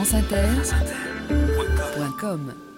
franceinter.com Sur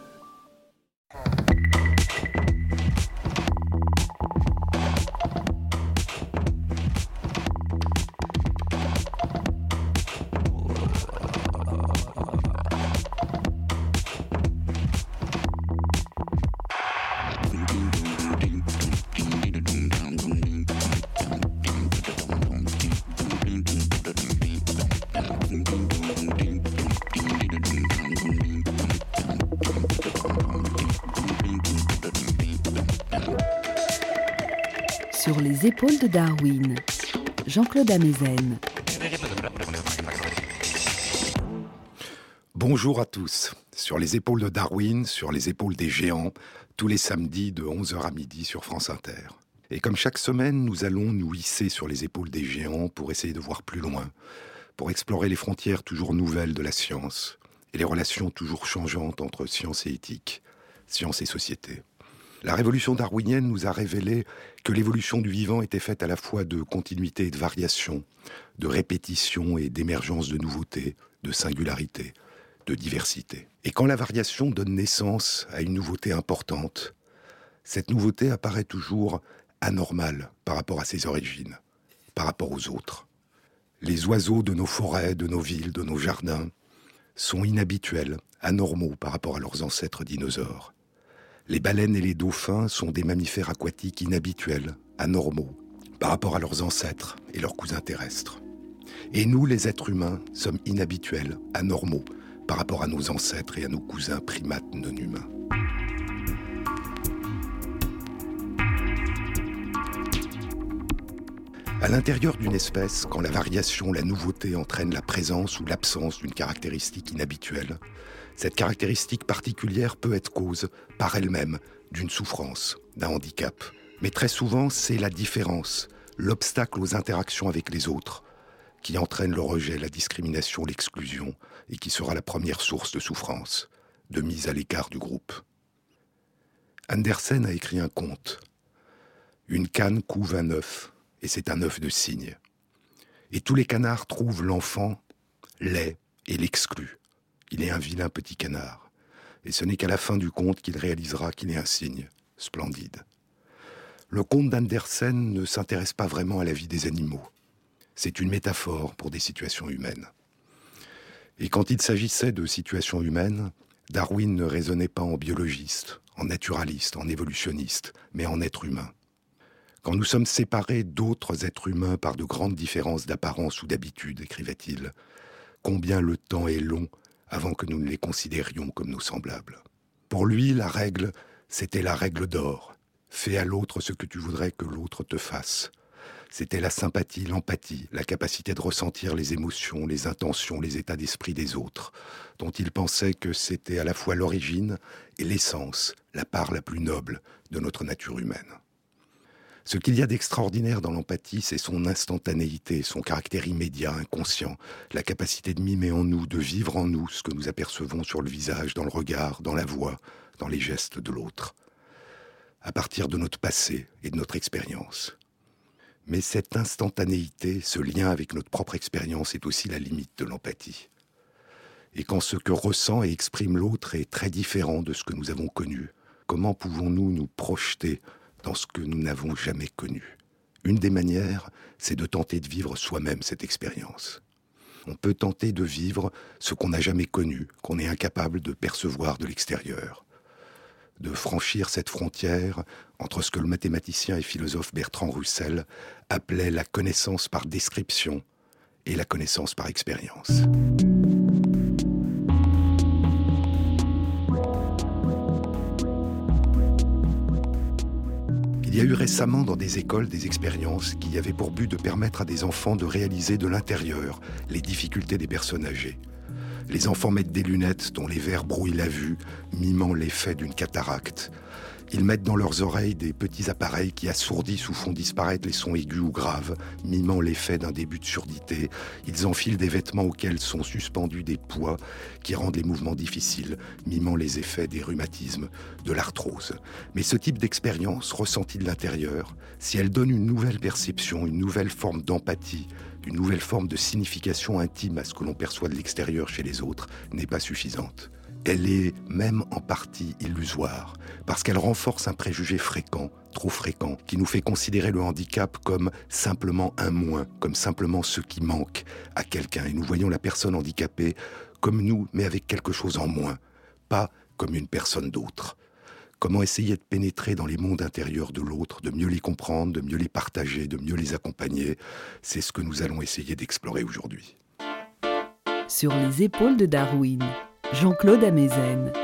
les épaules de Darwin, Jean-Claude Amezen. Bonjour à tous. Sur les épaules de Darwin, sur les épaules des géants, tous les samedis de 11h à midi sur France Inter. Et comme chaque semaine, nous allons nous hisser sur les épaules des géants pour essayer de voir plus loin, pour explorer les frontières toujours nouvelles de la science et les relations toujours changeantes entre science et éthique, science et société. La révolution darwinienne nous a révélé que l'évolution du vivant était faite à la fois de continuité et de variation, de répétition et d'émergence de nouveautés, de singularité, de diversité. Et quand la variation donne naissance à une nouveauté importante, cette nouveauté apparaît toujours anormale par rapport à ses origines, par rapport aux autres. Les oiseaux de nos forêts, de nos villes, de nos jardins sont inhabituels, anormaux par rapport à leurs ancêtres dinosaures. Les baleines et les dauphins sont des mammifères aquatiques inhabituels, anormaux, par rapport à leurs ancêtres et leurs cousins terrestres. Et nous, les êtres humains, sommes inhabituels, anormaux, par rapport à nos ancêtres et à nos cousins primates non humains. À l'intérieur d'une espèce, quand la variation, la nouveauté entraîne la présence ou l'absence d'une caractéristique inhabituelle, cette caractéristique particulière peut être cause, par elle-même, d'une souffrance, d'un handicap. Mais très souvent, c'est la différence, l'obstacle aux interactions avec les autres, qui entraîne le rejet, la discrimination, l'exclusion, et qui sera la première source de souffrance, de mise à l'écart du groupe. Andersen a écrit un conte. Une canne couve un œuf, et c'est un œuf de cygne. Et tous les canards trouvent l'enfant laid et l'excluent. Il est un vilain petit canard. Et ce n'est qu'à la fin du conte qu'il réalisera qu'il est un cygne splendide. Le conte d'Andersen ne s'intéresse pas vraiment à la vie des animaux. C'est une métaphore pour des situations humaines. Et quand il s'agissait de situations humaines, Darwin ne raisonnait pas en biologiste, en naturaliste, en évolutionniste, mais en être humain. Quand nous sommes séparés d'autres êtres humains par de grandes différences d'apparence ou d'habitude, écrivait-il, combien le temps est long avant que nous ne les considérions comme nos semblables. Pour lui, la règle, c'était la règle d'or. Fais à l'autre ce que tu voudrais que l'autre te fasse. C'était la sympathie, l'empathie, la capacité de ressentir les émotions, les intentions, les états d'esprit des autres, dont il pensait que c'était à la fois l'origine et l'essence, la part la plus noble de notre nature humaine. Ce qu'il y a d'extraordinaire dans l'empathie, c'est son instantanéité, son caractère immédiat, inconscient, la capacité de mimer en nous, de vivre en nous ce que nous apercevons sur le visage, dans le regard, dans la voix, dans les gestes de l'autre, à partir de notre passé et de notre expérience. Mais cette instantanéité, ce lien avec notre propre expérience est aussi la limite de l'empathie. Et quand ce que ressent et exprime l'autre est très différent de ce que nous avons connu, comment pouvons-nous nous projeter dans ce que nous n'avons jamais connu. Une des manières, c'est de tenter de vivre soi-même cette expérience. On peut tenter de vivre ce qu'on n'a jamais connu, qu'on est incapable de percevoir de l'extérieur. De franchir cette frontière entre ce que le mathématicien et philosophe Bertrand Russell appelait la connaissance par description et la connaissance par expérience. Il y a eu récemment dans des écoles des expériences qui avaient pour but de permettre à des enfants de réaliser de l'intérieur les difficultés des personnes âgées. Les enfants mettent des lunettes dont les verres brouillent la vue, mimant l'effet d'une cataracte. Ils mettent dans leurs oreilles des petits appareils qui assourdissent ou font disparaître les sons aigus ou graves, mimant l'effet d'un début de surdité. Ils enfilent des vêtements auxquels sont suspendus des poids qui rendent les mouvements difficiles, mimant les effets des rhumatismes, de l'arthrose. Mais ce type d'expérience, ressentie de l'intérieur, si elle donne une nouvelle perception, une nouvelle forme d'empathie, une nouvelle forme de signification intime à ce que l'on perçoit de l'extérieur chez les autres n'est pas suffisante. Elle est même en partie illusoire, parce qu'elle renforce un préjugé fréquent, trop fréquent, qui nous fait considérer le handicap comme simplement un moins, comme simplement ce qui manque à quelqu'un. Et nous voyons la personne handicapée comme nous, mais avec quelque chose en moins, pas comme une personne d'autre. Comment essayer de pénétrer dans les mondes intérieurs de l'autre, de mieux les comprendre, de mieux les partager, de mieux les accompagner, c'est ce que nous allons essayer d'explorer aujourd'hui. Sur les épaules de Darwin, Jean-Claude Amezen.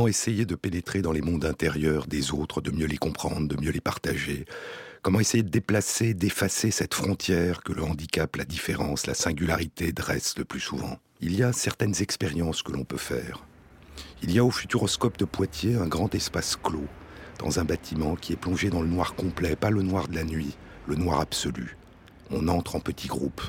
Comment essayer de pénétrer dans les mondes intérieurs des autres, de mieux les comprendre, de mieux les partager? Comment essayer de déplacer, d'effacer cette frontière que le handicap, la différence, la singularité dressent le plus souvent? Il y a certaines expériences que l'on peut faire. Il y a au Futuroscope de Poitiers un grand espace clos, dans un bâtiment qui est plongé dans le noir complet, pas le noir de la nuit, le noir absolu. On entre en petits groupes,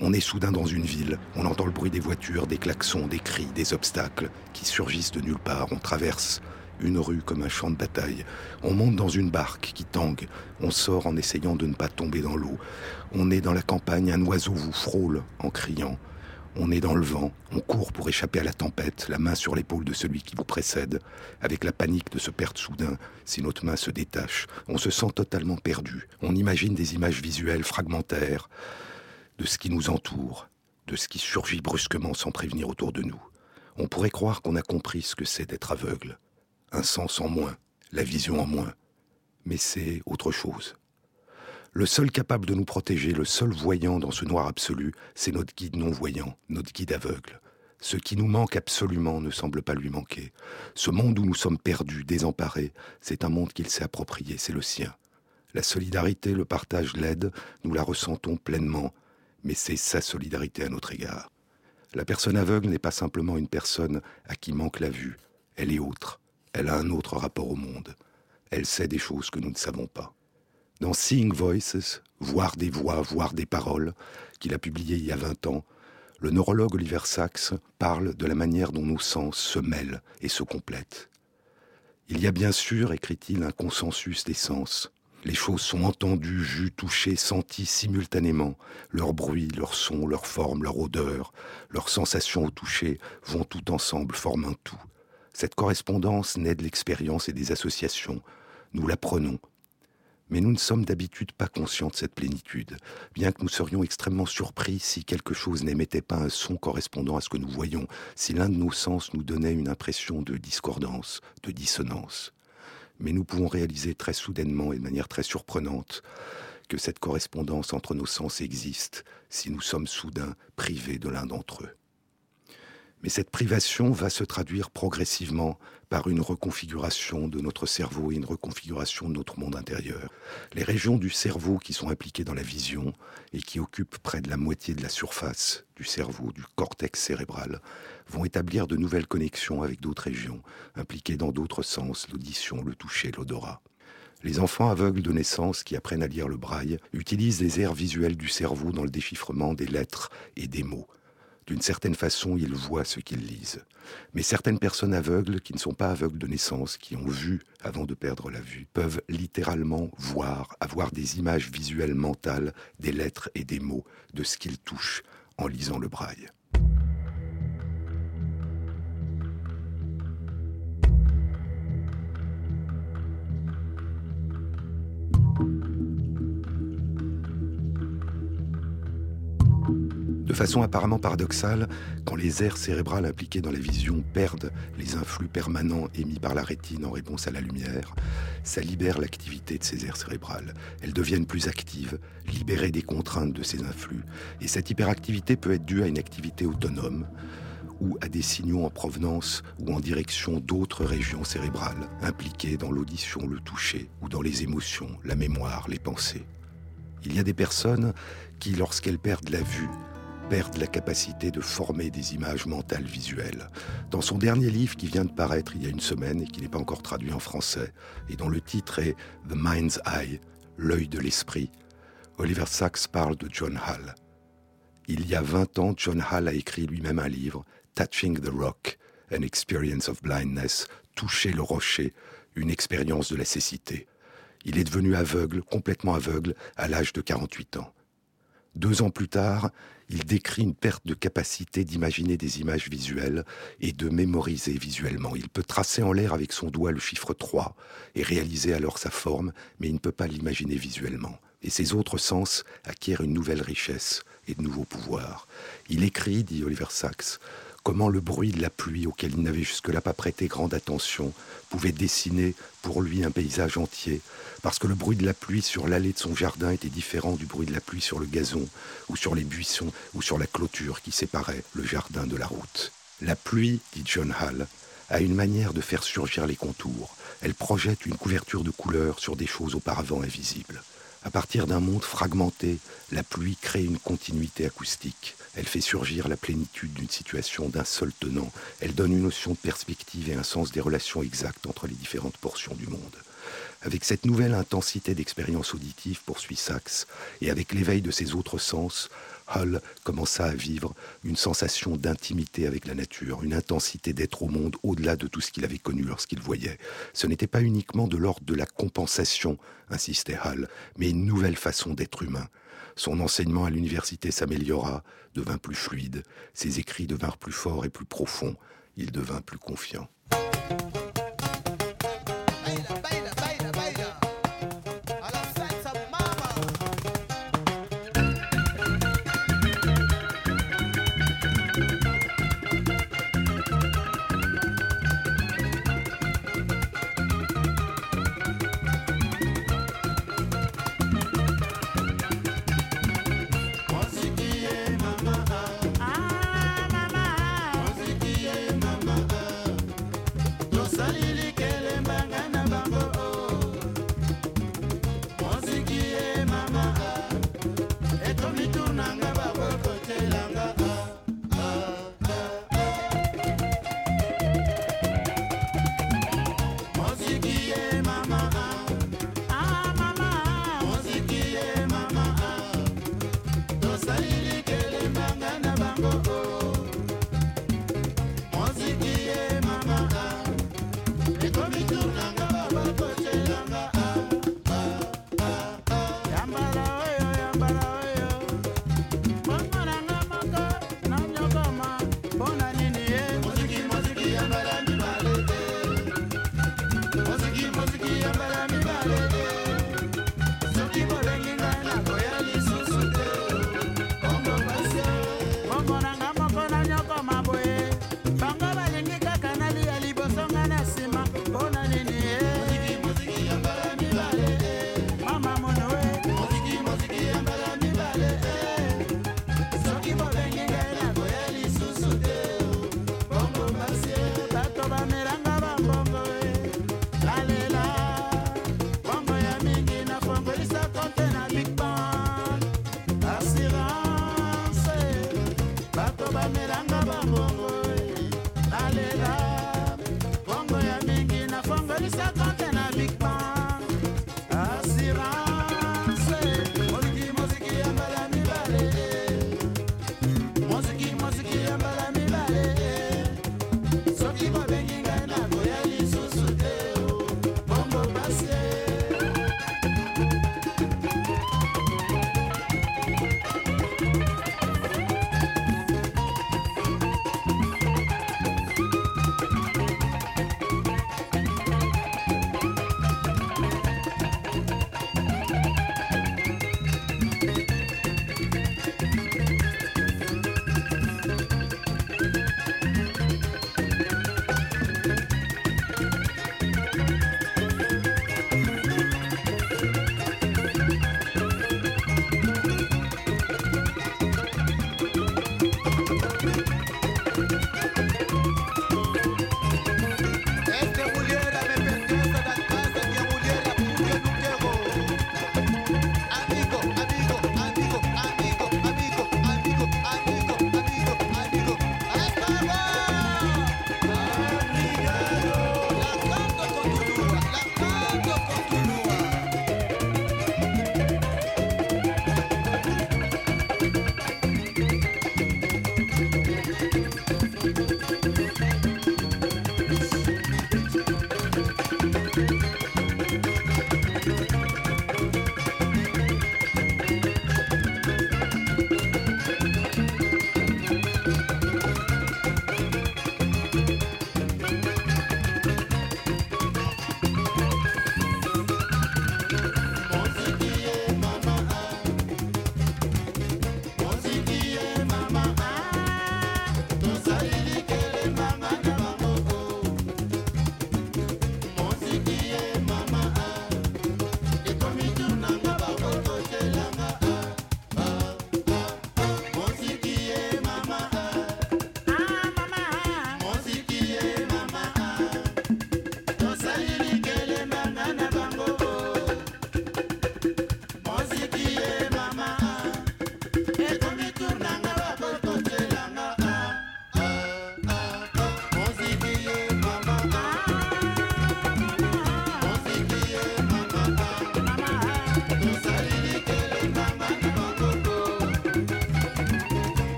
on est soudain dans une ville, on entend le bruit des voitures, des klaxons, des cris, des obstacles qui surgissent de nulle part. On traverse une rue comme un champ de bataille. On monte dans une barque qui tangue. On sort en essayant de ne pas tomber dans l'eau. On est dans la campagne, un oiseau vous frôle en criant. On est dans le vent, on court pour échapper à la tempête, la main sur l'épaule de celui qui vous précède, avec la panique de se perdre soudain si notre main se détache. On se sent totalement perdu. On imagine des images visuelles fragmentaires de ce qui nous entoure, de ce qui surgit brusquement sans prévenir autour de nous. On pourrait croire qu'on a compris ce que c'est d'être aveugle. Un sens en moins, la vision en moins. mais c'est autre chose. Le seul capable de nous protéger, le seul voyant dans ce noir absolu, c'est notre guide non-voyant, notre guide aveugle. Ce qui nous manque absolument ne semble pas lui manquer. Ce monde où nous sommes perdus, désemparés, c'est un monde qu'il s'est approprié, c'est le sien. La solidarité, le partage, l'aide, nous la ressentons pleinement, mais c'est sa solidarité à notre égard. La personne aveugle n'est pas simplement une personne à qui manque la vue, elle est autre, elle a un autre rapport au monde, elle sait des choses que nous ne savons pas. Dans Seeing Voices, Voir des voix, voir des paroles, qu'il a publié il y a 20 ans, le neurologue Oliver Sacks parle de la manière dont nos sens se mêlent et se complètent. Il y a bien sûr, écrit-il, un consensus des sens. Les choses sont entendues, vues, touchées, senties simultanément. Leur bruit, leur son, leur forme, leur odeur, leurs sensations au toucher vont tout ensemble, forment un tout. Cette correspondance naît de l'expérience et des associations. Nous la prenons, mais nous ne sommes d'habitude pas conscients de cette plénitude, bien que nous serions extrêmement surpris si quelque chose n'émettait pas un son correspondant à ce que nous voyons, si l'un de nos sens nous donnait une impression de discordance, de dissonance. Mais nous pouvons réaliser très soudainement et de manière très surprenante que cette correspondance entre nos sens existe si nous sommes soudain privés de l'un d'entre eux. Mais cette privation va se traduire progressivement par une reconfiguration de notre cerveau et une reconfiguration de notre monde intérieur. Les régions du cerveau qui sont impliquées dans la vision et qui occupent près de la moitié de la surface du cerveau, du cortex cérébral, vont établir de nouvelles connexions avec d'autres régions impliquées dans d'autres sens, l'audition, le toucher, l'odorat. Les enfants aveugles de naissance qui apprennent à lire le braille utilisent les aires visuelles du cerveau dans le déchiffrement des lettres et des mots. D'une certaine façon, ils voient ce qu'ils lisent. Mais certaines personnes aveugles, qui ne sont pas aveugles de naissance, qui ont vu avant de perdre la vue, peuvent littéralement voir, avoir des images visuelles mentales des lettres et des mots de ce qu'ils touchent en lisant le braille. Façon apparemment paradoxale, quand les aires cérébrales impliquées dans la vision perdent les influx permanents émis par la rétine en réponse à la lumière, ça libère l'activité de ces aires cérébrales. Elles deviennent plus actives, libérées des contraintes de ces influx. Et cette hyperactivité peut être due à une activité autonome ou à des signaux en provenance ou en direction d'autres régions cérébrales impliquées dans l'audition, le toucher ou dans les émotions, la mémoire, les pensées. Il y a des personnes qui, lorsqu'elles perdent la vue, perdent la capacité de former des images mentales visuelles. Dans son dernier livre qui vient de paraître il y a une semaine et qui n'est pas encore traduit en français, et dont le titre est The Mind's Eye, l'œil de l'esprit, Oliver Sacks parle de John Hall. Il y a 20 ans, John Hall a écrit lui-même un livre, Touching the Rock, An Experience of Blindness, Toucher le rocher, une expérience de la cécité. Il est devenu aveugle, complètement aveugle, à l'âge de 48 ans. Deux ans plus tard, il décrit une perte de capacité d'imaginer des images visuelles et de mémoriser visuellement. Il peut tracer en l'air avec son doigt le chiffre 3 et réaliser alors sa forme, mais il ne peut pas l'imaginer visuellement. Et ses autres sens acquièrent une nouvelle richesse et de nouveaux pouvoirs. Il écrit, dit Oliver Sacks, comment le bruit de la pluie auquel il n'avait jusque-là pas prêté grande attention pouvait dessiner pour lui un paysage entier, parce que le bruit de la pluie sur l'allée de son jardin était différent du bruit de la pluie sur le gazon, ou sur les buissons, ou sur la clôture qui séparait le jardin de la route. La pluie, dit John Hall, a une manière de faire surgir les contours. Elle projette une couverture de couleurs sur des choses auparavant invisibles. À partir d'un monde fragmenté, la pluie crée une continuité acoustique. Elle fait surgir la plénitude d'une situation d'un seul tenant. Elle donne une notion de perspective et un sens des relations exactes entre les différentes portions du monde. Avec cette nouvelle intensité d'expérience auditive, poursuit Sachs, et avec l'éveil de ses autres sens, Hull commença à vivre une sensation d'intimité avec la nature, une intensité d'être au monde au-delà de tout ce qu'il avait connu lorsqu'il voyait. Ce n'était pas uniquement de l'ordre de la compensation, insistait Hull, mais une nouvelle façon d'être humain. Son enseignement à l'université s'améliora, devint plus fluide, ses écrits devinrent plus forts et plus profonds, il devint plus confiant.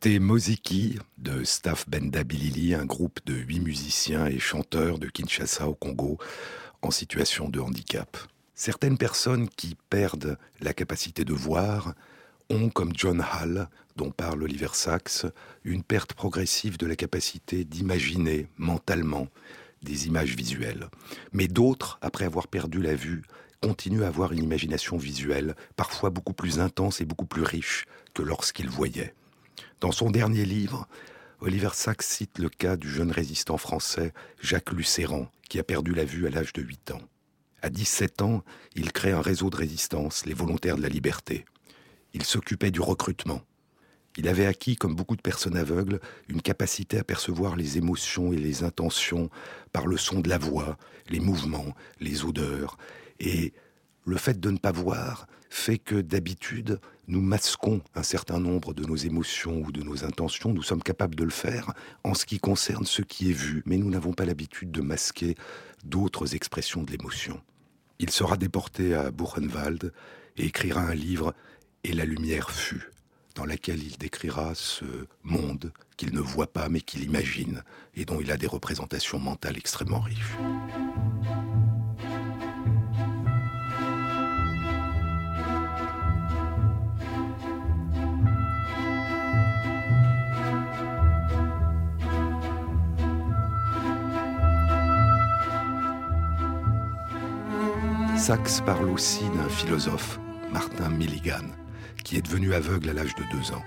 C'était Moziki de Staff Benda Bilili, un groupe de huit musiciens et chanteurs de Kinshasa au Congo en situation de handicap. Certaines personnes qui perdent la capacité de voir ont, comme John Hall, dont parle Oliver Sacks, une perte progressive de la capacité d'imaginer mentalement des images visuelles. Mais d'autres, après avoir perdu la vue, continuent à avoir une imagination visuelle, parfois beaucoup plus intense et beaucoup plus riche que lorsqu'ils voyaient. Dans son dernier livre, Oliver Sacks cite le cas du jeune résistant français Jacques Lucéran, qui a perdu la vue à l'âge de 8 ans. À 17 ans, il crée un réseau de résistance, les volontaires de la liberté. Il s'occupait du recrutement. Il avait acquis, comme beaucoup de personnes aveugles, une capacité à percevoir les émotions et les intentions par le son de la voix, les mouvements, les odeurs. Et le fait de ne pas voir fait que d'habitude, nous masquons un certain nombre de nos émotions ou de nos intentions. Nous sommes capables de le faire en ce qui concerne ce qui est vu, mais nous n'avons pas l'habitude de masquer d'autres expressions de l'émotion. Il sera déporté à Buchenwald et écrira un livre Et la lumière fut, dans laquelle il décrira ce monde qu'il ne voit pas mais qu'il imagine et dont il a des représentations mentales extrêmement riches. Sachs parle aussi d'un philosophe, Martin Milligan, qui est devenu aveugle à l'âge de deux ans.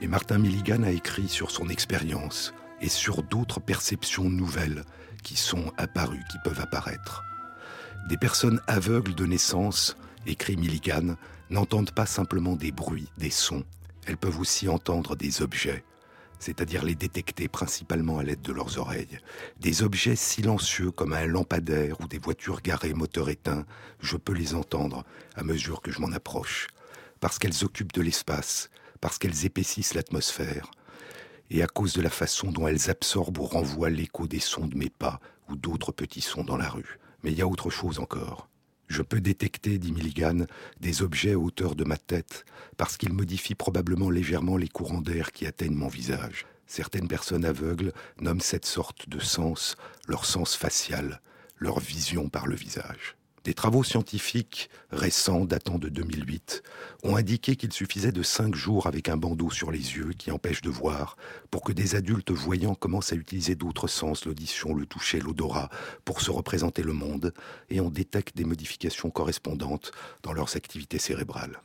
Et Martin Milligan a écrit sur son expérience et sur d'autres perceptions nouvelles qui sont apparues, qui peuvent apparaître. Des personnes aveugles de naissance, écrit Milligan, n'entendent pas simplement des bruits, des sons, elles peuvent aussi entendre des objets, c'est-à-dire les détecter principalement à l'aide de leurs oreilles. Des objets silencieux comme un lampadaire ou des voitures garées moteur éteint, je peux les entendre à mesure que je m'en approche, parce qu'elles occupent de l'espace, parce qu'elles épaississent l'atmosphère, et à cause de la façon dont elles absorbent ou renvoient l'écho des sons de mes pas ou d'autres petits sons dans la rue. Mais il y a autre chose encore. Je peux détecter, dit Milligan, des objets à hauteur de ma tête, parce qu'ils modifient probablement légèrement les courants d'air qui atteignent mon visage. Certaines personnes aveugles nomment cette sorte de sens leur sens facial, leur vision par le visage. Des travaux scientifiques récents, datant de 2008, ont indiqué qu'il suffisait de cinq jours avec un bandeau sur les yeux qui empêche de voir pour que des adultes voyants commencent à utiliser d'autres sens, l'audition, le toucher, l'odorat, pour se représenter le monde, et on détecte des modifications correspondantes dans leurs activités cérébrales.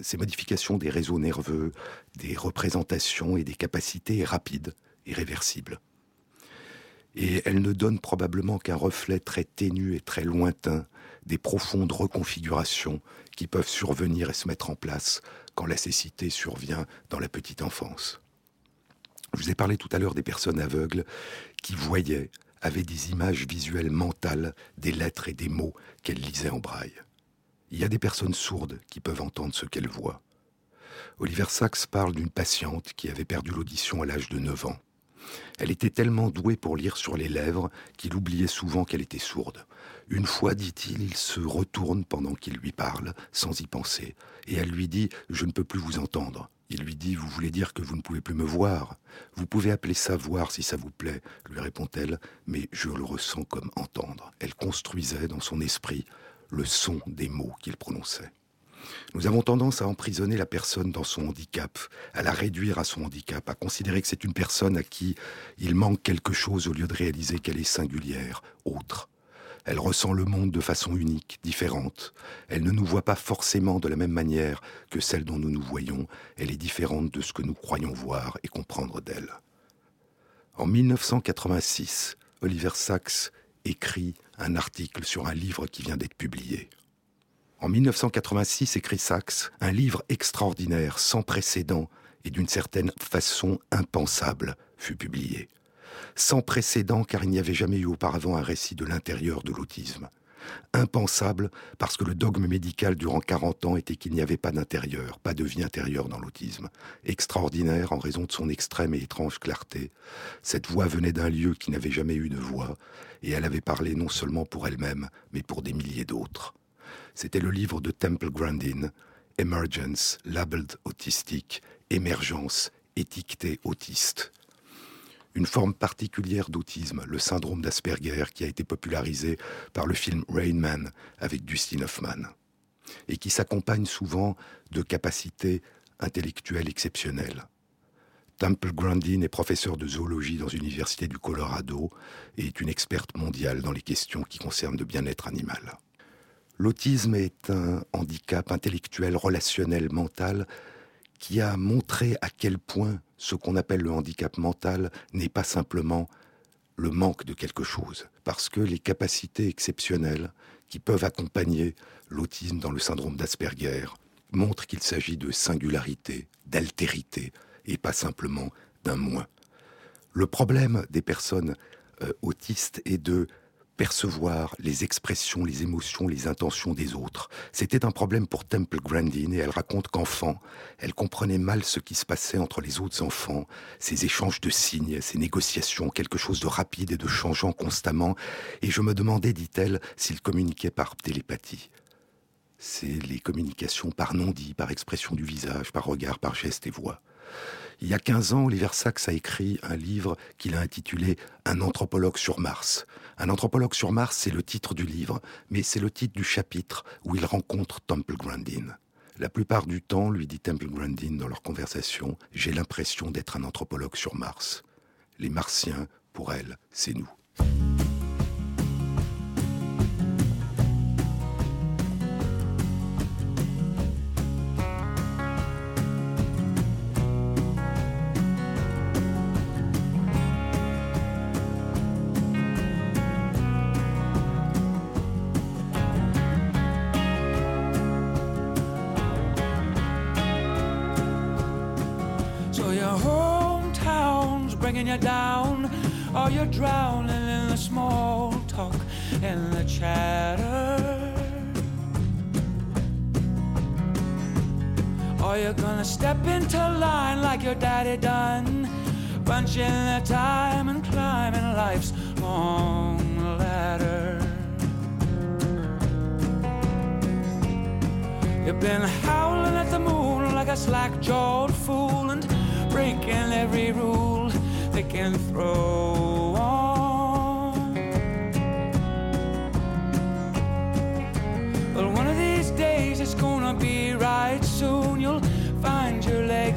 Ces modifications des réseaux nerveux, des représentations et des capacités rapides et réversibles et elles ne donnent probablement qu'un reflet très ténu et très lointain des profondes reconfigurations qui peuvent survenir et se mettre en place quand la cécité survient dans la petite enfance. Je vous ai parlé tout à l'heure des personnes aveugles qui voyaient, avaient des images visuelles mentales des lettres et des mots qu'elles lisaient en braille. Il y a des personnes sourdes qui peuvent entendre ce qu'elles voient. Oliver Sacks parle d'une patiente qui avait perdu l'audition à l'âge de 9 ans. Elle était tellement douée pour lire sur les lèvres qu'il oubliait souvent qu'elle était sourde. Une fois, dit-il, il se retourne pendant qu'il lui parle, sans y penser, et elle lui dit ⁇ Je ne peux plus vous entendre ⁇ il lui dit ⁇ Vous voulez dire que vous ne pouvez plus me voir Vous pouvez appeler ça voir si ça vous plaît, lui répond-elle, mais je le ressens comme entendre. Elle construisait dans son esprit le son des mots qu'il prononçait. Nous avons tendance à emprisonner la personne dans son handicap, à la réduire à son handicap, à considérer que c'est une personne à qui il manque quelque chose au lieu de réaliser qu'elle est singulière, autre. Elle ressent le monde de façon unique, différente. Elle ne nous voit pas forcément de la même manière que celle dont nous nous voyons. Elle est différente de ce que nous croyons voir et comprendre d'elle. En 1986, Oliver Sacks écrit un article sur un livre qui vient d'être publié. En 1986, écrit Sachs, un livre extraordinaire, sans précédent et d'une certaine façon impensable fut publié. Sans précédent car il n'y avait jamais eu auparavant un récit de l'intérieur de l'autisme. Impensable parce que le dogme médical durant 40 ans était qu'il n'y avait pas d'intérieur, pas de vie intérieure dans l'autisme. Extraordinaire en raison de son extrême et étrange clarté. Cette voix venait d'un lieu qui n'avait jamais eu de voix, et elle avait parlé non seulement pour elle-même, mais pour des milliers d'autres. C'était le livre de Temple Grandin, Emergence, Labeled Autistic, émergence, étiqueté autiste. Une forme particulière d'autisme, le syndrome d'Asperger, qui a été popularisé par le film Rain Man avec Dustin Hoffman, et qui s'accompagne souvent de capacités intellectuelles exceptionnelles. Temple Grandin est professeur de zoologie dans l'Université du Colorado et est une experte mondiale dans les questions qui concernent le bien-être animal. L'autisme est un handicap intellectuel, relationnel, mental qui a montré à quel point ce qu'on appelle le handicap mental n'est pas simplement le manque de quelque chose, parce que les capacités exceptionnelles qui peuvent accompagner l'autisme dans le syndrome d'Asperger montrent qu'il s'agit de singularité, d'altérité, et pas simplement d'un moins. Le problème des personnes euh, autistes est de percevoir les expressions, les émotions, les intentions des autres. C'était un problème pour Temple Grandin et elle raconte qu'enfant, elle comprenait mal ce qui se passait entre les autres enfants, ces échanges de signes, ces négociations, quelque chose de rapide et de changeant constamment. Et je me demandais, dit-elle, s'ils communiquaient par télépathie. C'est les communications par non-dit, par expression du visage, par regard, par geste et voix. Il y a 15 ans, Oliver Sacks a écrit un livre qu'il a intitulé Un anthropologue sur Mars. Un anthropologue sur Mars, c'est le titre du livre, mais c'est le titre du chapitre où il rencontre Temple Grandin. La plupart du temps, lui dit Temple Grandin dans leur conversation, j'ai l'impression d'être un anthropologue sur Mars. Les Martiens, pour elle, c'est nous.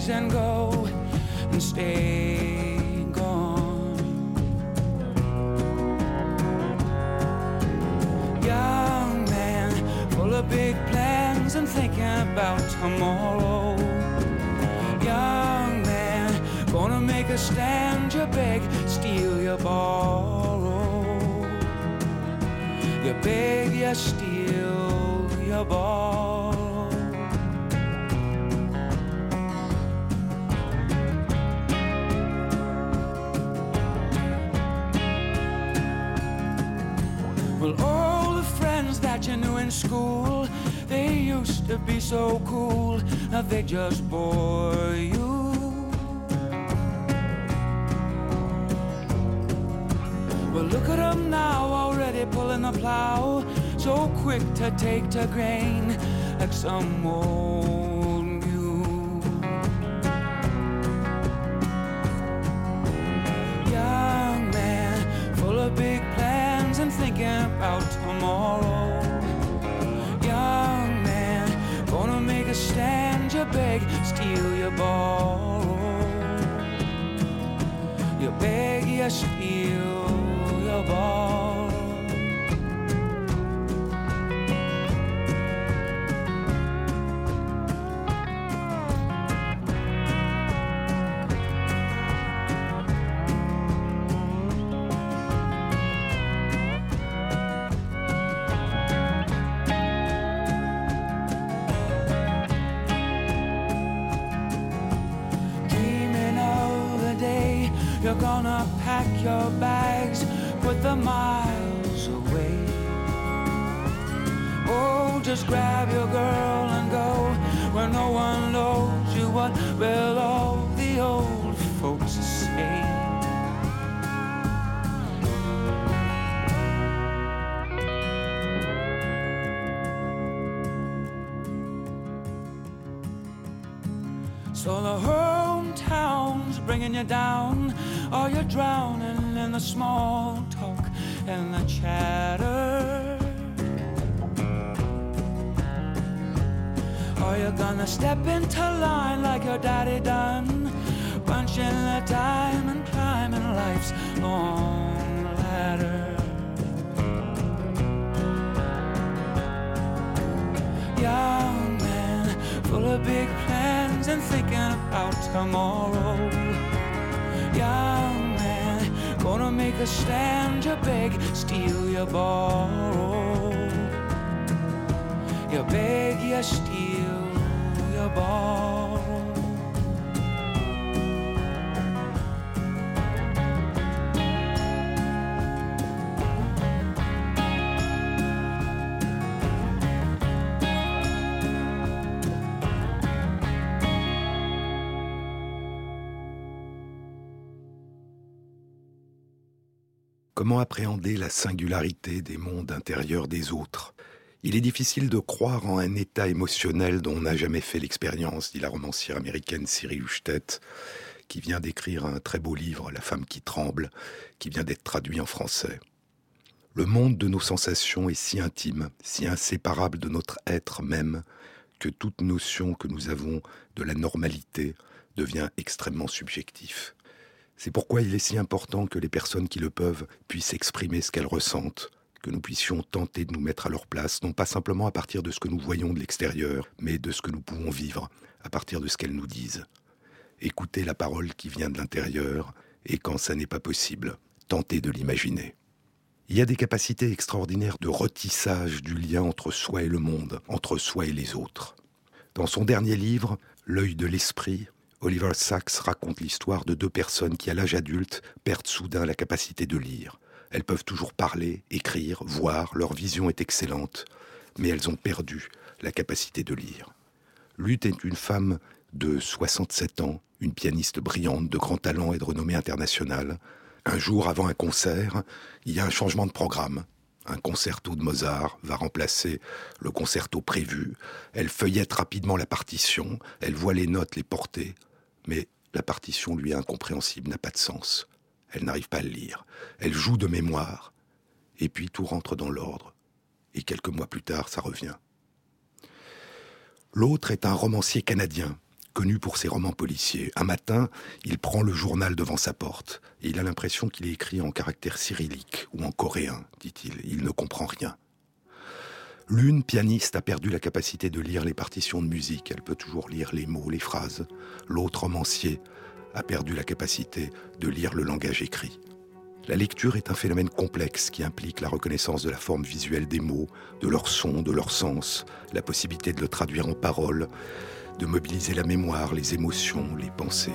Legs and go and stay gone. Young man, full of big plans and thinking about tomorrow. Young man, Gonna make a stand, you beg, steal, you borrow. You beg, you steal, you borrow. That you knew in school, they used to be so cool. Now they just bore you. Well, look at them now, already pulling the plow. So quick to take to grain, like some old you beg, steal, you borrow. You beg, you steal your ball. Dreaming you're gonna pack your bags put the miles away. Oh, just grab your girl and go where no one knows you. What will all the old folks say? So the hometown's bringing you down, or you're drowning in the small talk and the chatter. Or you're gonna step into line like your daddy done, punching the time and climbing life's long ladder. Young man, full of big plans and thinking about tomorrow. Gonna make a stand, you beg, steal, you borrow. You beg, you steal, you borrow. Comment appréhender la singularité des mondes intérieurs des autres Il est difficile de croire en un état émotionnel dont on n'a jamais fait l'expérience, dit la romancière américaine Cyril Huchtet, qui vient d'écrire un très beau livre, La femme qui tremble, qui vient d'être traduit en français. Le monde de nos sensations est si intime, si inséparable de notre être même, que toute notion que nous avons de la normalité devient extrêmement subjectif. C'est pourquoi il est si important que les personnes qui le peuvent puissent exprimer ce qu'elles ressentent, que nous puissions tenter de nous mettre à leur place, non pas simplement à partir de ce que nous voyons de l'extérieur, mais de ce que nous pouvons vivre, à partir de ce qu'elles nous disent. Écouter la parole qui vient de l'intérieur, et quand ça n'est pas possible, tenter de l'imaginer. Il y a des capacités extraordinaires de retissage du lien entre soi et le monde, entre soi et les autres. Dans son dernier livre, L'œil de l'esprit, Oliver Sacks raconte l'histoire de deux personnes qui, à l'âge adulte, perdent soudain la capacité de lire. Elles peuvent toujours parler, écrire, voir, leur vision est excellente, mais elles ont perdu la capacité de lire. Lutte est une femme de 67 ans, une pianiste brillante, de grand talent et de renommée internationale. Un jour avant un concert, il y a un changement de programme. Un concerto de Mozart va remplacer le concerto prévu. Elle feuillette rapidement la partition, elle voit les notes les porter mais la partition lui est incompréhensible, n'a pas de sens. Elle n'arrive pas à le lire. Elle joue de mémoire, et puis tout rentre dans l'ordre. Et quelques mois plus tard, ça revient. L'autre est un romancier canadien, connu pour ses romans policiers. Un matin, il prend le journal devant sa porte, et il a l'impression qu'il est écrit en caractère cyrillique ou en coréen, dit-il. Il ne comprend rien. L'une, pianiste, a perdu la capacité de lire les partitions de musique. Elle peut toujours lire les mots, les phrases. L'autre, romancier, a perdu la capacité de lire le langage écrit. La lecture est un phénomène complexe qui implique la reconnaissance de la forme visuelle des mots, de leur son, de leur sens, la possibilité de le traduire en paroles, de mobiliser la mémoire, les émotions, les pensées.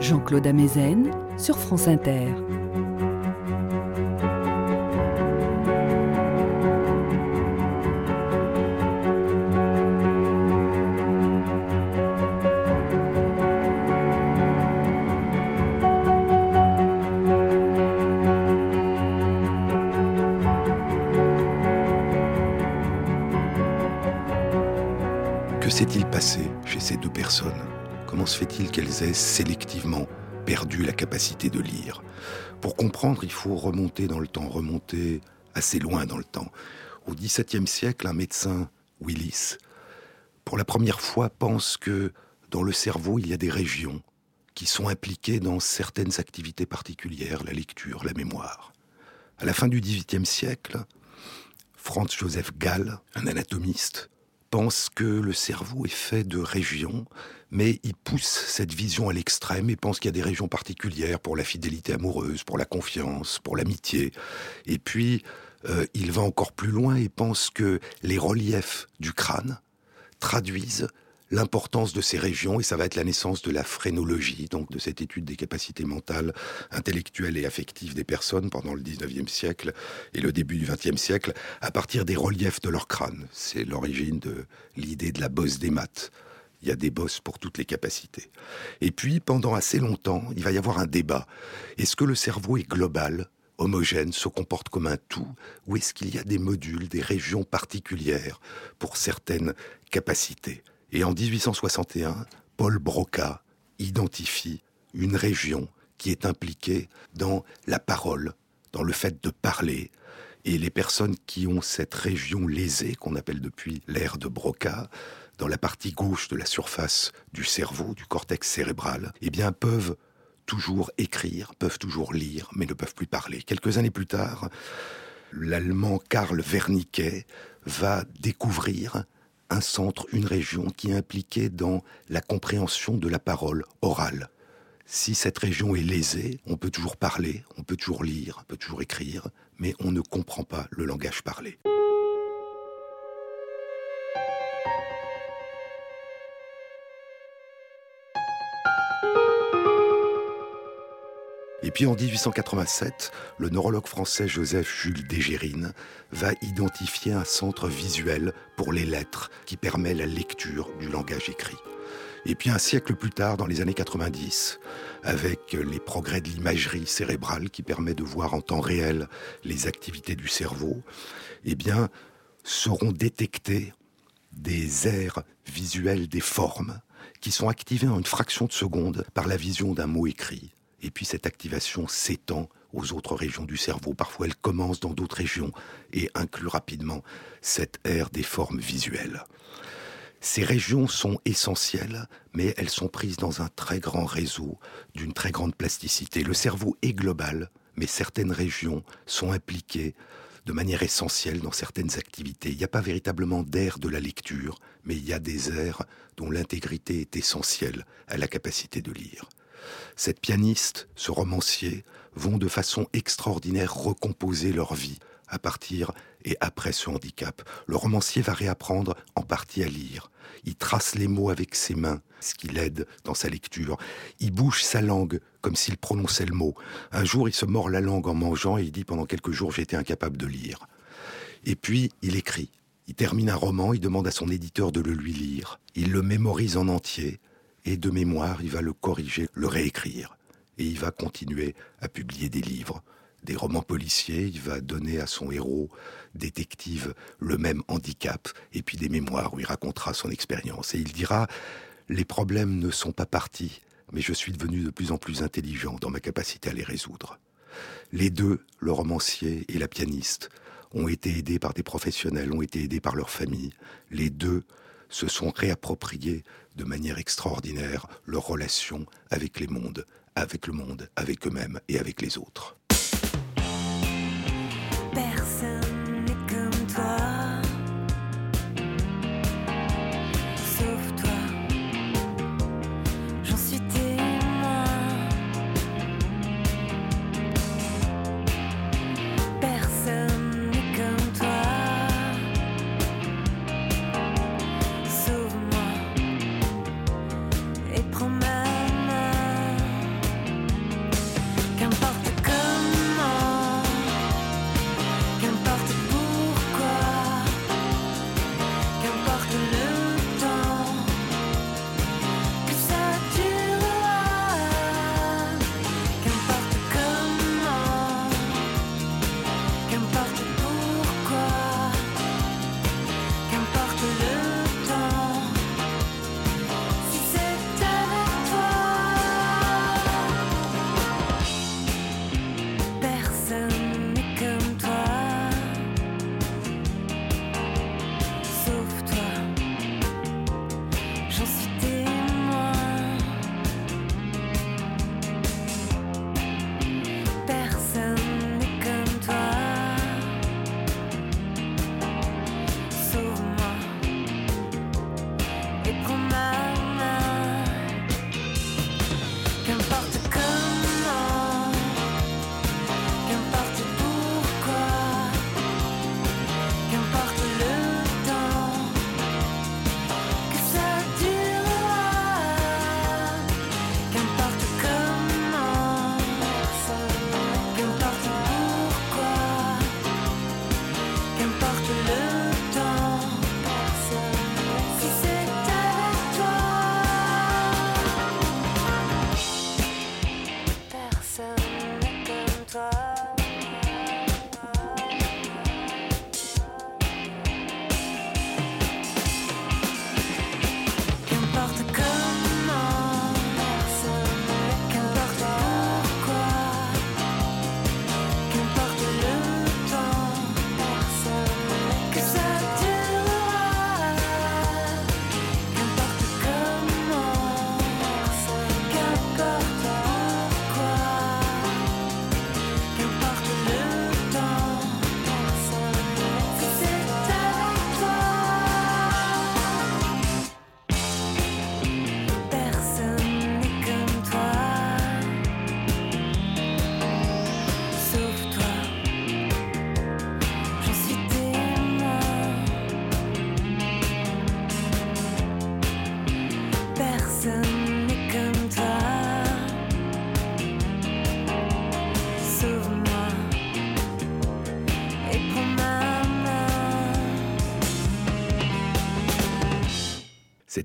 Jean-Claude Amezen sur France Inter. Comment se fait-il qu'elles aient sélectivement perdu la capacité de lire? Pour comprendre, il faut remonter dans le temps, remonter assez loin dans le temps. Au XVIIe siècle, un médecin, Willis, pour la première fois pense que dans le cerveau, il y a des régions qui sont impliquées dans certaines activités particulières, la lecture, la mémoire. À la fin du XVIIIe siècle, Franz Joseph Gall, un anatomiste, pense que le cerveau est fait de régions, mais il pousse cette vision à l'extrême et pense qu'il y a des régions particulières pour la fidélité amoureuse, pour la confiance, pour l'amitié. Et puis, euh, il va encore plus loin et pense que les reliefs du crâne traduisent l'importance de ces régions et ça va être la naissance de la phrénologie, donc de cette étude des capacités mentales, intellectuelles et affectives des personnes pendant le 19e siècle et le début du 20e siècle à partir des reliefs de leur crâne. C'est l'origine de l'idée de la bosse des maths. Il y a des bosses pour toutes les capacités. Et puis, pendant assez longtemps, il va y avoir un débat. Est-ce que le cerveau est global homogène, se comporte comme un tout, ou est-ce qu'il y a des modules, des régions particulières pour certaines capacités? Et en 1861, Paul Broca identifie une région qui est impliquée dans la parole, dans le fait de parler, et les personnes qui ont cette région lésée, qu'on appelle depuis l'ère de Broca, dans la partie gauche de la surface du cerveau, du cortex cérébral, eh bien, peuvent toujours écrire, peuvent toujours lire, mais ne peuvent plus parler. Quelques années plus tard, l'allemand Karl Wernicke va découvrir un centre, une région qui est impliquée dans la compréhension de la parole orale. Si cette région est lésée, on peut toujours parler, on peut toujours lire, on peut toujours écrire, mais on ne comprend pas le langage parlé. Et puis en 1887, le neurologue français Joseph Jules Dégérine va identifier un centre visuel pour les lettres qui permet la lecture du langage écrit. Et puis un siècle plus tard, dans les années 90, avec les progrès de l'imagerie cérébrale qui permet de voir en temps réel les activités du cerveau, eh seront détectés des aires visuelles des formes qui sont activées en une fraction de seconde par la vision d'un mot écrit. Et puis cette activation s'étend aux autres régions du cerveau. Parfois elle commence dans d'autres régions et inclut rapidement cette aire des formes visuelles. Ces régions sont essentielles, mais elles sont prises dans un très grand réseau, d'une très grande plasticité. Le cerveau est global, mais certaines régions sont impliquées de manière essentielle dans certaines activités. Il n'y a pas véritablement d'air de la lecture, mais il y a des airs dont l'intégrité est essentielle à la capacité de lire. Cette pianiste, ce romancier, vont de façon extraordinaire recomposer leur vie à partir et après ce handicap. Le romancier va réapprendre en partie à lire. Il trace les mots avec ses mains, ce qui l'aide dans sa lecture. Il bouge sa langue comme s'il prononçait le mot. Un jour, il se mord la langue en mangeant et il dit pendant quelques jours j'étais incapable de lire. Et puis, il écrit. Il termine un roman, il demande à son éditeur de le lui lire. Il le mémorise en entier et de mémoire, il va le corriger, le réécrire. Et il va continuer à publier des livres des romans policiers, il va donner à son héros détective le même handicap, et puis des mémoires où il racontera son expérience. Et il dira, les problèmes ne sont pas partis, mais je suis devenu de plus en plus intelligent dans ma capacité à les résoudre. Les deux, le romancier et la pianiste, ont été aidés par des professionnels, ont été aidés par leur famille. Les deux se sont réappropriés de manière extraordinaire leur relation avec les mondes, avec le monde, avec eux-mêmes et avec les autres.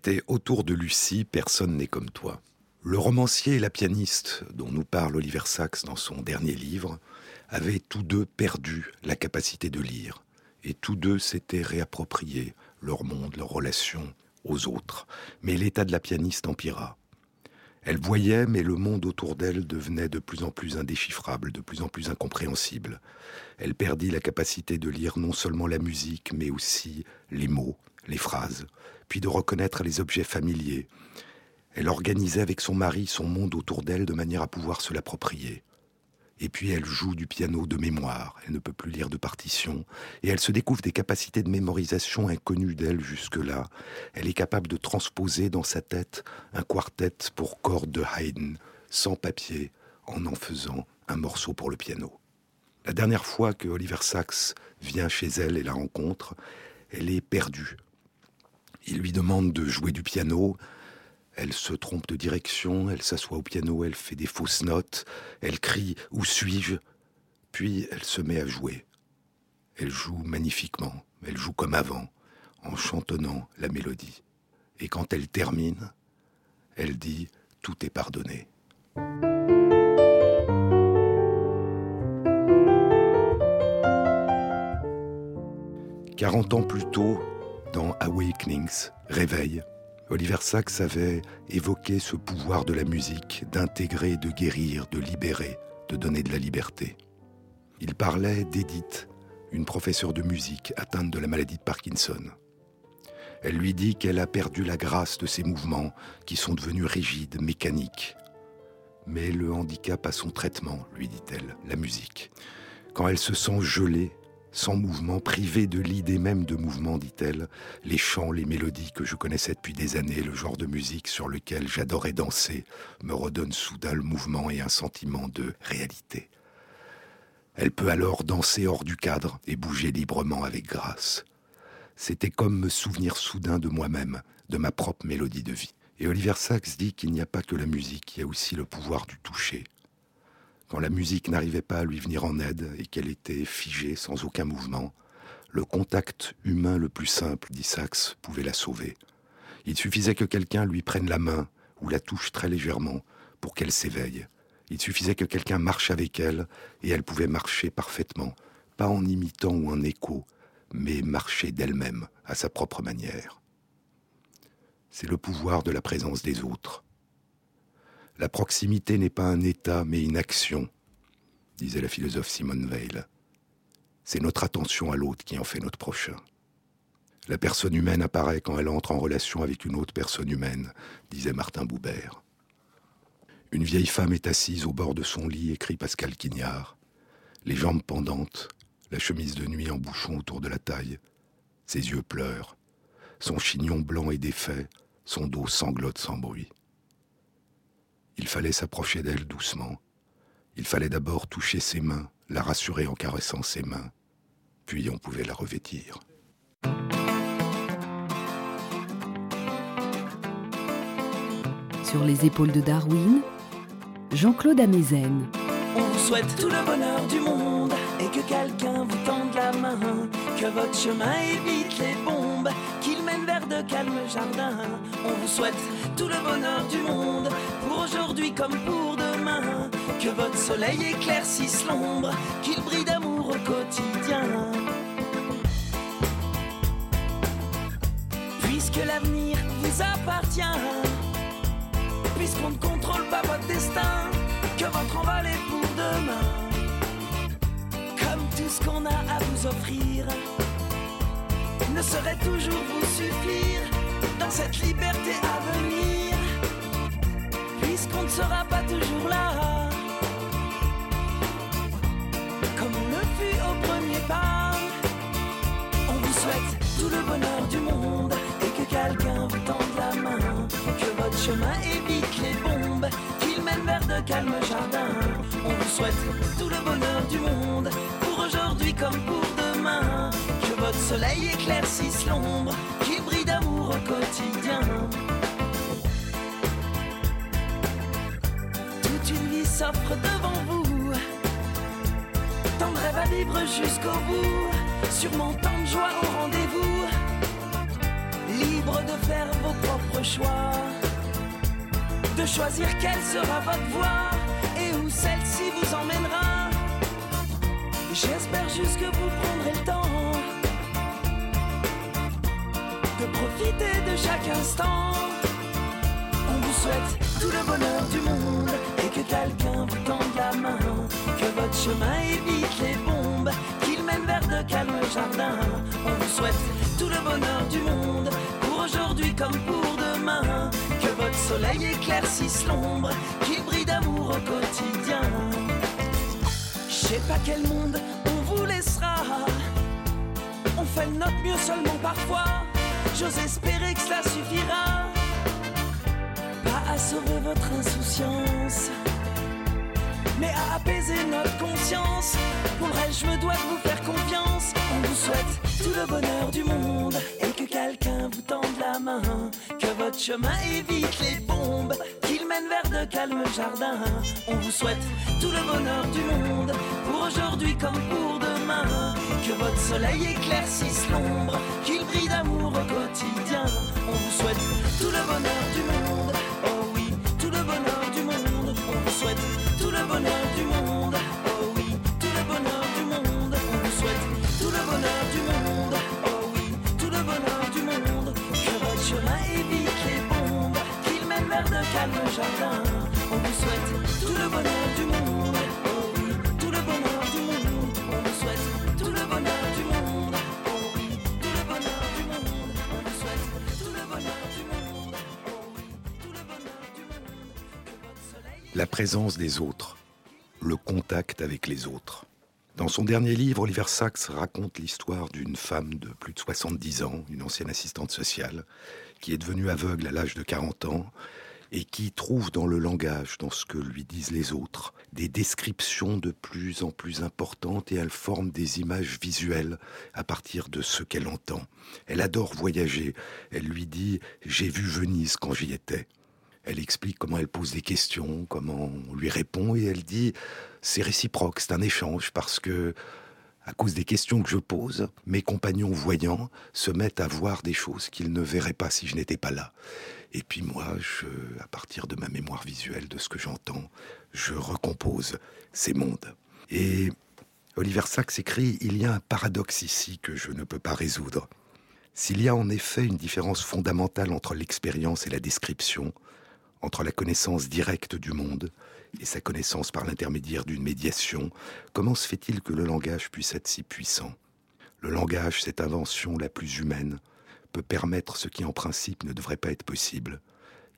C'était autour de Lucie, personne n'est comme toi. Le romancier et la pianiste dont nous parle Oliver Sacks dans son dernier livre avaient tous deux perdu la capacité de lire, et tous deux s'étaient réappropriés leur monde, leurs relations aux autres. Mais l'état de la pianiste empira. Elle voyait, mais le monde autour d'elle devenait de plus en plus indéchiffrable, de plus en plus incompréhensible. Elle perdit la capacité de lire non seulement la musique, mais aussi les mots, les phrases, puis de reconnaître les objets familiers. Elle organisait avec son mari son monde autour d'elle de manière à pouvoir se l'approprier. Et puis elle joue du piano de mémoire, elle ne peut plus lire de partition, et elle se découvre des capacités de mémorisation inconnues d'elle jusque-là. Elle est capable de transposer dans sa tête un quartet pour cordes de Haydn, sans papier, en en faisant un morceau pour le piano. La dernière fois que Oliver Sacks vient chez elle et la rencontre, elle est perdue. Il lui demande de jouer du piano, elle se trompe de direction, elle s'assoit au piano, elle fait des fausses notes, elle crie ⁇ Où suis-je ?⁇ Puis elle se met à jouer. Elle joue magnifiquement, elle joue comme avant, en chantonnant la mélodie. Et quand elle termine, elle dit ⁇ Tout est pardonné ⁇ Quarante ans plus tôt, dans Awakenings, Réveil, Oliver Sacks avait évoqué ce pouvoir de la musique d'intégrer, de guérir, de libérer, de donner de la liberté. Il parlait d'Edith, une professeure de musique atteinte de la maladie de Parkinson. Elle lui dit qu'elle a perdu la grâce de ses mouvements qui sont devenus rigides, mécaniques. Mais le handicap a son traitement, lui dit-elle, la musique. Quand elle se sent gelée, sans mouvement, privé de l'idée même de mouvement, dit-elle, les chants, les mélodies que je connaissais depuis des années, le genre de musique sur lequel j'adorais danser, me redonnent soudain le mouvement et un sentiment de réalité. Elle peut alors danser hors du cadre et bouger librement avec grâce. C'était comme me souvenir soudain de moi-même, de ma propre mélodie de vie. Et Oliver Sacks dit qu'il n'y a pas que la musique, il y a aussi le pouvoir du toucher, quand la musique n'arrivait pas à lui venir en aide et qu'elle était figée sans aucun mouvement, le contact humain le plus simple, dit Saxe, pouvait la sauver. Il suffisait que quelqu'un lui prenne la main ou la touche très légèrement pour qu'elle s'éveille. Il suffisait que quelqu'un marche avec elle et elle pouvait marcher parfaitement, pas en imitant ou en écho, mais marcher d'elle-même à sa propre manière. C'est le pouvoir de la présence des autres. La proximité n'est pas un état, mais une action, disait la philosophe Simone Weil. C'est notre attention à l'autre qui en fait notre prochain. La personne humaine apparaît quand elle entre en relation avec une autre personne humaine, disait Martin Boubert. Une vieille femme est assise au bord de son lit, écrit Pascal Quignard, les jambes pendantes, la chemise de nuit en bouchon autour de la taille. Ses yeux pleurent, son chignon blanc est défait, son dos sanglote sans bruit. Il fallait s'approcher d'elle doucement. Il fallait d'abord toucher ses mains, la rassurer en caressant ses mains. Puis on pouvait la revêtir. Sur les épaules de Darwin, Jean-Claude Amezen. On vous souhaite tout le bonheur du monde et que quelqu'un vous tende la main, que votre chemin évite les bombes, qu'il mène vers de calmes jardins. On vous souhaite tout le bonheur du monde pour aujourd'hui comme pour demain, que votre soleil éclaircisse l'ombre, qu'il brille d'amour au quotidien. Puisque l'avenir vous appartient, puisqu'on ne contrôle pas votre destin, que votre envol est pour demain. Comme tout ce qu'on a à vous offrir ne saurait toujours vous suffire dans cette liberté à venir, puisqu'on ne sera pas toujours là. Comme on le fut au premier pas, on vous souhaite tout le bonheur du monde et que quelqu'un vous tende la main, que votre chemin évite les bombes, qu'il mène vers de calmes jardins. On vous souhaite tout le bonheur du monde pour aujourd'hui comme pour demain, que votre soleil éclaircisse l'ombre, qu'il brille d'amour au quotidien. Une vie s'offre devant vous, tant de rêves à vivre jusqu'au bout, sûrement tant de joie au rendez-vous. Libre de faire vos propres choix, de choisir quelle sera votre voie et où celle-ci vous emmènera. J'espère juste que vous prendrez le temps de profiter de chaque instant. On vous souhaite tout le bonheur du monde et que quelqu'un vous tende la main, que votre chemin évite les bombes, qu'il mène vers de calmes jardins. On vous souhaite tout le bonheur du monde pour aujourd'hui comme pour demain, que votre soleil éclaircisse l'ombre, qu'il brille d'amour au quotidien. Je sais pas quel monde on vous laissera. On fait de notre mieux seulement parfois. J'ose espérer que cela suffira. Sauver votre insouciance, mais à apaiser notre conscience. Pour le reste, je me dois de vous faire confiance. On vous souhaite tout le bonheur du monde et que quelqu'un vous tende la main. Que votre chemin évite les bombes, qu'il mène vers de calmes jardins. On vous souhaite tout le bonheur du monde pour aujourd'hui comme pour demain. Que votre soleil éclaircisse l'ombre, qu'il brille d'amour au quotidien. On vous souhaite tout le bonheur du monde. La présence des autres, le contact avec les autres. Dans son dernier livre, Oliver Sacks raconte l'histoire d'une femme de plus de 70 ans, une ancienne assistante sociale, qui est devenue aveugle à l'âge de 40 ans et qui trouve dans le langage, dans ce que lui disent les autres, des descriptions de plus en plus importantes et elle forme des images visuelles à partir de ce qu'elle entend. Elle adore voyager. Elle lui dit ⁇ J'ai vu Venise quand j'y étais ⁇ elle explique comment elle pose des questions, comment on lui répond, et elle dit c'est réciproque, c'est un échange, parce que à cause des questions que je pose, mes compagnons voyants se mettent à voir des choses qu'ils ne verraient pas si je n'étais pas là. Et puis moi, je, à partir de ma mémoire visuelle, de ce que j'entends, je recompose ces mondes. Et Oliver Sacks écrit Il y a un paradoxe ici que je ne peux pas résoudre. S'il y a en effet une différence fondamentale entre l'expérience et la description, entre la connaissance directe du monde et sa connaissance par l'intermédiaire d'une médiation, comment se fait-il que le langage puisse être si puissant? Le langage, cette invention la plus humaine, peut permettre ce qui en principe ne devrait pas être possible.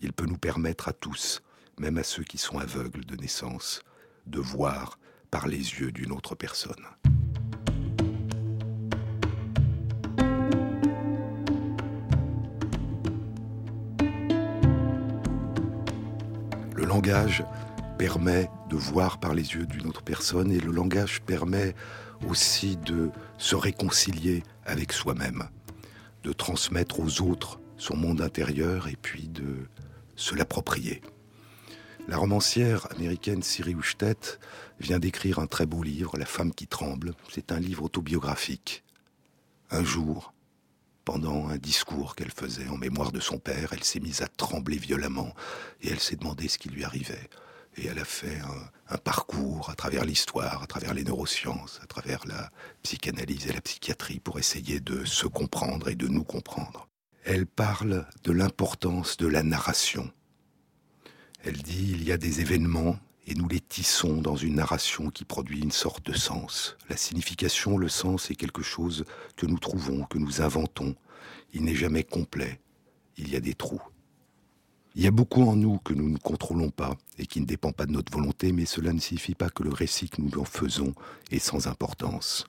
Il peut nous permettre à tous, même à ceux qui sont aveugles de naissance, de voir par les yeux d'une autre personne. Le langage permet de voir par les yeux d'une autre personne et le langage permet aussi de se réconcilier avec soi-même, de transmettre aux autres son monde intérieur et puis de se l'approprier. La romancière américaine Siri Houchtet vient d'écrire un très beau livre, La femme qui tremble. C'est un livre autobiographique. Un jour, pendant un discours qu'elle faisait en mémoire de son père, elle s'est mise à trembler violemment et elle s'est demandé ce qui lui arrivait. Et elle a fait un, parcours à travers l'histoire, à travers les neurosciences, à travers la psychanalyse et la psychiatrie pour essayer de se comprendre et de nous comprendre. Elle parle de l'importance de la narration. Elle dit il y a des événements et nous les tissons dans une narration qui produit une sorte de sens. La signification, le sens est quelque chose que nous trouvons, que nous inventons. Il n'est jamais complet. Il y a des trous. Il y a beaucoup en nous que nous ne contrôlons pas et qui ne dépend pas de notre volonté, mais cela ne signifie pas que le récit que nous en faisons est sans importance.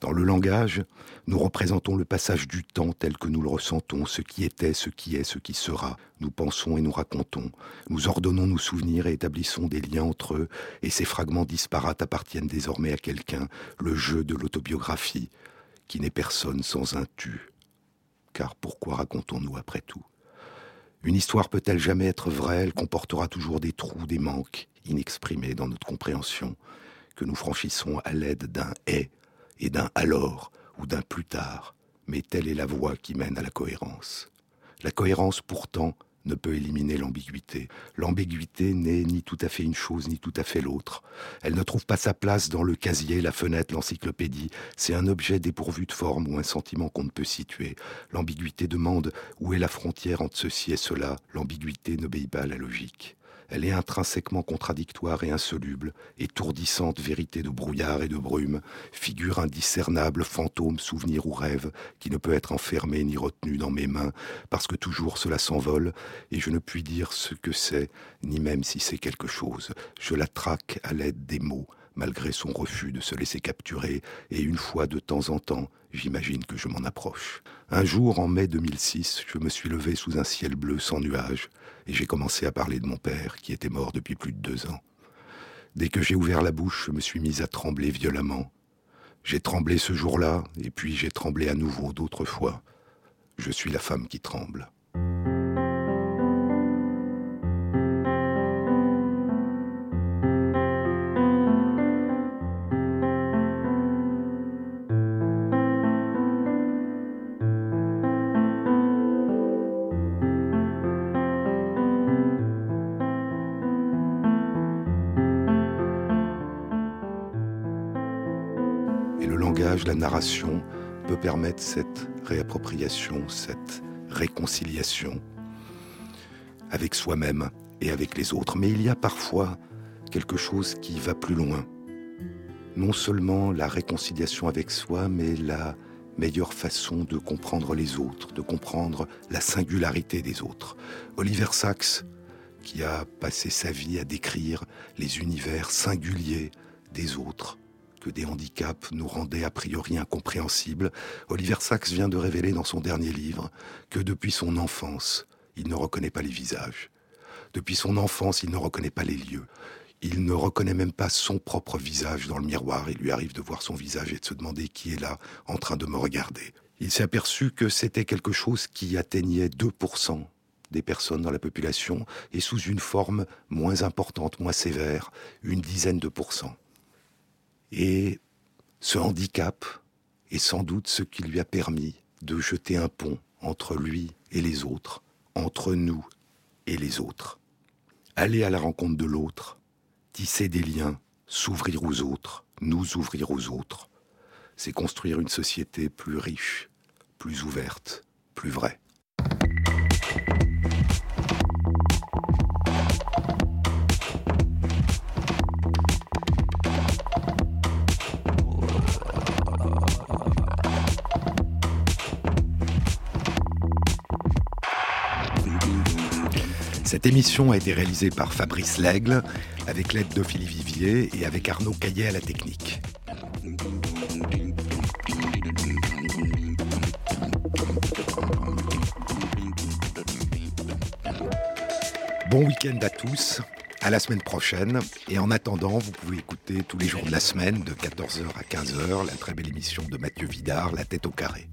Dans le langage, nous représentons le passage du temps tel que nous le ressentons, ce qui était, ce qui est, ce qui sera. Nous pensons et nous racontons. Nous ordonnons nos souvenirs et établissons des liens entre eux, et ces fragments disparates appartiennent désormais à quelqu'un, le jeu de l'autobiographie, qui n'est personne sans un tu. Car pourquoi racontons-nous après tout? Une histoire peut-elle jamais être vraie? Elle comportera toujours des trous, des manques inexprimés dans notre compréhension, que nous franchissons à l'aide d'un et et d'un alors ou d'un plus tard, mais telle est la voie qui mène à la cohérence. La cohérence, pourtant, ne peut éliminer l'ambiguïté. L'ambiguïté n'est ni tout à fait une chose, ni tout à fait l'autre. Elle ne trouve pas sa place dans le casier, la fenêtre, l'encyclopédie. C'est un objet dépourvu de forme ou un sentiment qu'on ne peut situer. L'ambiguïté demande où est la frontière entre ceci et cela. L'ambiguïté n'obéit pas à la logique. Elle est intrinsèquement contradictoire et insoluble, étourdissante vérité de brouillard et de brume, figure indiscernable, fantôme, souvenir ou rêve, qui ne peut être enfermé ni retenu dans mes mains, parce que toujours cela s'envole, et je ne puis dire ce que c'est, ni même si c'est quelque chose. Je la traque à l'aide des mots, malgré son refus de se laisser capturer, et une fois de temps en temps, j'imagine que je m'en approche. Un jour, en mai 2006, je me suis levé sous un ciel bleu sans nuages et j'ai commencé à parler de mon père, qui était mort depuis plus de deux ans. Dès que j'ai ouvert la bouche, je me suis mise à trembler violemment. J'ai tremblé ce jour-là, et puis j'ai tremblé à nouveau d'autres fois. Je suis la femme qui tremble. Narration peut permettre cette réappropriation, cette réconciliation avec soi-même et avec les autres. Mais il y a parfois quelque chose qui va plus loin. Non seulement la réconciliation avec soi, mais la meilleure façon de comprendre les autres, de comprendre la singularité des autres. Oliver Sacks, qui a passé sa vie à décrire les univers singuliers des autres, que des handicaps nous rendaient a priori incompréhensibles, Oliver Sacks vient de révéler dans son dernier livre que depuis son enfance, il ne reconnaît pas les visages. Depuis son enfance, il ne reconnaît pas les lieux. Il ne reconnaît même pas son propre visage dans le miroir. Il lui arrive de voir son visage et de se demander qui est là en train de me regarder. Il s'est aperçu que c'était quelque chose qui atteignait 2% des personnes dans la population et sous une forme moins importante, moins sévère, une dizaine de pourcents. Et ce handicap est sans doute ce qui lui a permis de jeter un pont entre lui et les autres, entre nous et les autres. Aller à la rencontre de l'autre, tisser des liens, s'ouvrir aux autres, nous ouvrir aux autres, c'est construire une société plus riche, plus ouverte, plus vraie. Cette émission a été réalisée par Fabrice Lègle, avec l'aide d'Ophélie Vivier et avec Arnaud Caillet à la technique. Bon week-end à tous, à la semaine prochaine. Et en attendant, vous pouvez écouter tous les jours de la semaine, de 14h à 15h, la très belle émission de Mathieu Vidard, La tête au carré.